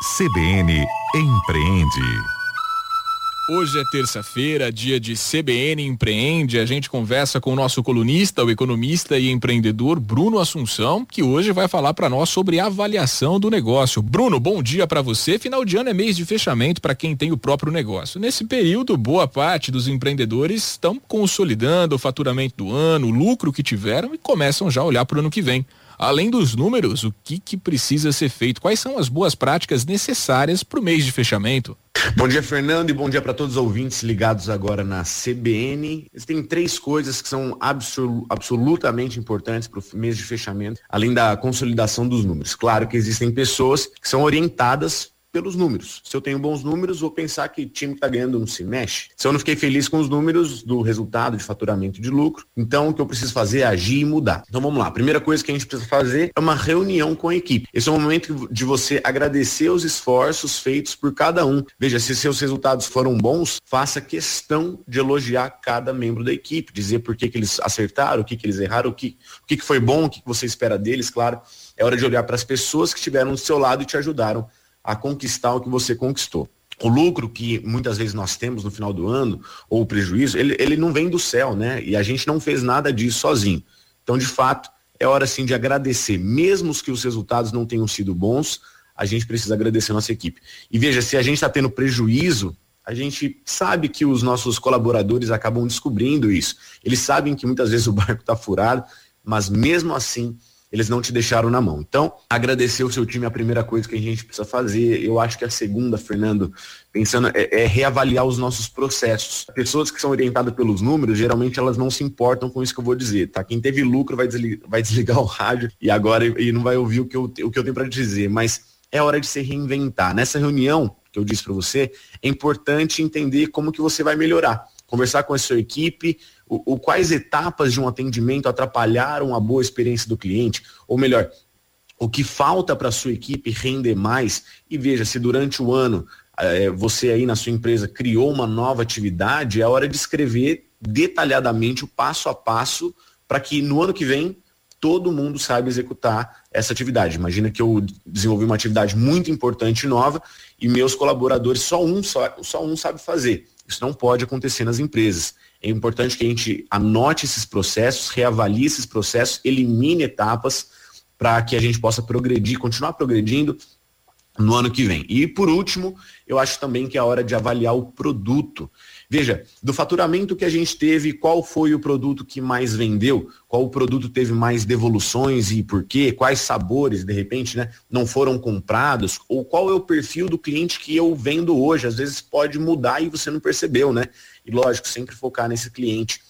CBN Empreende. Hoje é terça-feira, dia de CBN Empreende. A gente conversa com o nosso colunista, o economista e empreendedor Bruno Assunção, que hoje vai falar para nós sobre avaliação do negócio. Bruno, bom dia para você. Final de ano é mês de fechamento para quem tem o próprio negócio. Nesse período, boa parte dos empreendedores estão consolidando o faturamento do ano, o lucro que tiveram e começam já a olhar para o ano que vem. Além dos números, o que, que precisa ser feito? Quais são as boas práticas necessárias para o mês de fechamento? Bom dia, Fernando, e bom dia para todos os ouvintes ligados agora na CBN. Existem três coisas que são absol absolutamente importantes para o mês de fechamento, além da consolidação dos números. Claro que existem pessoas que são orientadas pelos números. Se eu tenho bons números, vou pensar que o time que está ganhando não se mexe. Se eu não fiquei feliz com os números do resultado de faturamento de lucro, então o que eu preciso fazer é agir e mudar. Então vamos lá. A primeira coisa que a gente precisa fazer é uma reunião com a equipe. Esse é o momento de você agradecer os esforços feitos por cada um. Veja, se seus resultados foram bons, faça questão de elogiar cada membro da equipe, dizer por que, que eles acertaram, o que, que eles erraram, o que, o que, que foi bom, o que, que você espera deles, claro. É hora de olhar para as pessoas que estiveram do seu lado e te ajudaram a conquistar o que você conquistou. O lucro que muitas vezes nós temos no final do ano, ou o prejuízo, ele, ele não vem do céu, né? E a gente não fez nada disso sozinho. Então, de fato, é hora sim de agradecer. Mesmo que os resultados não tenham sido bons, a gente precisa agradecer a nossa equipe. E veja, se a gente está tendo prejuízo, a gente sabe que os nossos colaboradores acabam descobrindo isso. Eles sabem que muitas vezes o barco está furado, mas mesmo assim eles não te deixaram na mão. Então, agradecer o seu time é a primeira coisa que a gente precisa fazer. Eu acho que a segunda, Fernando, pensando, é, é, reavaliar os nossos processos. Pessoas que são orientadas pelos números, geralmente elas não se importam com isso que eu vou dizer, tá? Quem teve lucro vai desligar, vai desligar o rádio e agora e não vai ouvir o que eu, o que eu tenho para dizer, mas é hora de se reinventar. Nessa reunião que eu disse para você, é importante entender como que você vai melhorar. Conversar com a sua equipe, o, o, quais etapas de um atendimento atrapalharam a boa experiência do cliente, ou melhor, o que falta para a sua equipe render mais. E veja, se durante o ano é, você aí na sua empresa criou uma nova atividade, é hora de escrever detalhadamente o passo a passo para que no ano que vem todo mundo saiba executar essa atividade. Imagina que eu desenvolvi uma atividade muito importante e nova e meus colaboradores, só um, só, só um sabe fazer. Isso não pode acontecer nas empresas. É importante que a gente anote esses processos, reavalie esses processos, elimine etapas para que a gente possa progredir, continuar progredindo no ano que vem. E por último, eu acho também que é a hora de avaliar o produto. Veja, do faturamento que a gente teve, qual foi o produto que mais vendeu? Qual o produto teve mais devoluções e por quê? Quais sabores, de repente, né, não foram comprados? Ou qual é o perfil do cliente que eu vendo hoje? Às vezes pode mudar e você não percebeu, né? E lógico, sempre focar nesse cliente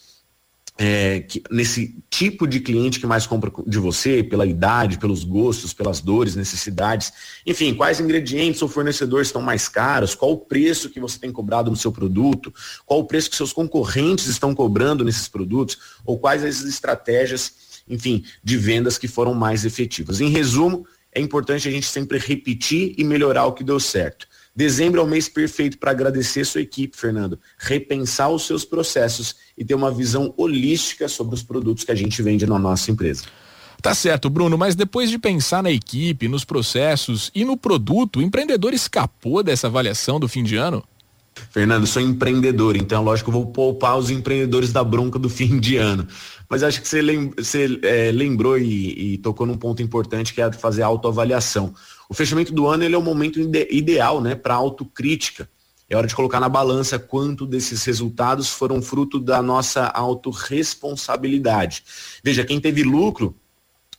é, que, nesse tipo de cliente que mais compra de você, pela idade, pelos gostos, pelas dores, necessidades, enfim, quais ingredientes ou fornecedores estão mais caros, qual o preço que você tem cobrado no seu produto, qual o preço que seus concorrentes estão cobrando nesses produtos, ou quais as estratégias, enfim, de vendas que foram mais efetivas. Em resumo, é importante a gente sempre repetir e melhorar o que deu certo. Dezembro é o mês perfeito para agradecer sua equipe, Fernando, repensar os seus processos e ter uma visão holística sobre os produtos que a gente vende na nossa empresa. Tá certo, Bruno, mas depois de pensar na equipe, nos processos e no produto, o empreendedor escapou dessa avaliação do fim de ano? Fernando, sou empreendedor, então lógico que eu vou poupar os empreendedores da bronca do fim de ano. Mas acho que você, lem você é, lembrou e, e, tocou num ponto importante que é fazer autoavaliação. O fechamento do ano ele é o momento ide ideal né, para autocrítica. É hora de colocar na balança quanto desses resultados foram fruto da nossa autorresponsabilidade. Veja, quem teve lucro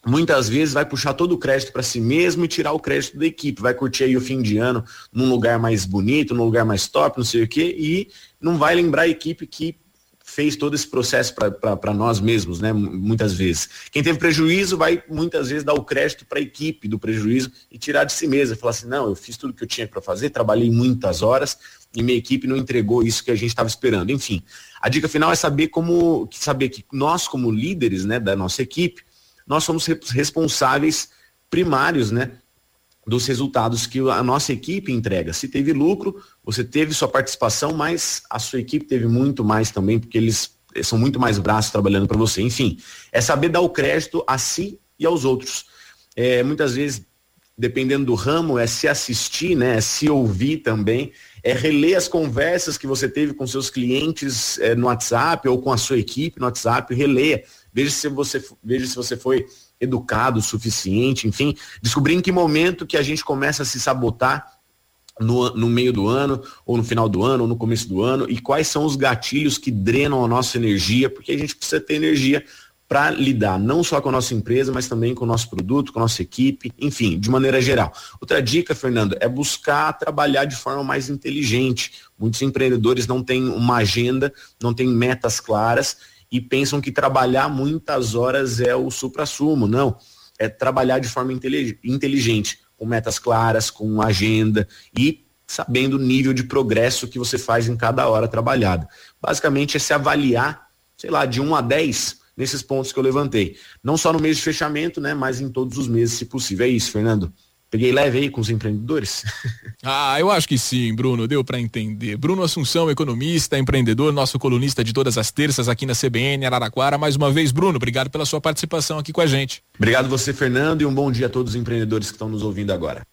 muitas vezes vai puxar todo o crédito para si mesmo e tirar o crédito da equipe. Vai curtir aí o fim de ano num lugar mais bonito, num lugar mais top, não sei o quê, e não vai lembrar a equipe que fez todo esse processo para nós mesmos, né? Muitas vezes. Quem teve prejuízo vai muitas vezes dar o crédito para a equipe do prejuízo e tirar de si mesmo. Falar assim, não, eu fiz tudo que eu tinha para fazer, trabalhei muitas horas e minha equipe não entregou isso que a gente estava esperando. Enfim, a dica final é saber como saber que nós como líderes, né, da nossa equipe, nós somos responsáveis primários, né, dos resultados que a nossa equipe entrega. Se teve lucro, você teve sua participação, mas a sua equipe teve muito mais também, porque eles são muito mais braços trabalhando para você. Enfim, é saber dar o crédito a si e aos outros. É, muitas vezes dependendo do ramo, é se assistir, né? É se ouvir também, é reler as conversas que você teve com seus clientes é, no WhatsApp ou com a sua equipe no WhatsApp, releia, veja se você, veja se você foi educado o suficiente, enfim, descobrir em que momento que a gente começa a se sabotar no, no, meio do ano, ou no final do ano, ou no começo do ano, e quais são os gatilhos que drenam a nossa energia, porque a gente precisa ter energia para lidar não só com a nossa empresa, mas também com o nosso produto, com a nossa equipe, enfim, de maneira geral. Outra dica, Fernando, é buscar trabalhar de forma mais inteligente. Muitos empreendedores não têm uma agenda, não têm metas claras e pensam que trabalhar muitas horas é o supra-sumo. Não, é trabalhar de forma inteligente, com metas claras, com agenda e sabendo o nível de progresso que você faz em cada hora trabalhada. Basicamente é se avaliar, sei lá, de 1 a 10 nesses pontos que eu levantei. Não só no mês de fechamento, né, mas em todos os meses, se possível. É isso, Fernando. Peguei leve aí com os empreendedores? ah, eu acho que sim, Bruno, deu para entender. Bruno Assunção, economista, empreendedor, nosso colunista de todas as terças aqui na CBN Araraquara. Mais uma vez, Bruno, obrigado pela sua participação aqui com a gente. Obrigado você, Fernando, e um bom dia a todos os empreendedores que estão nos ouvindo agora.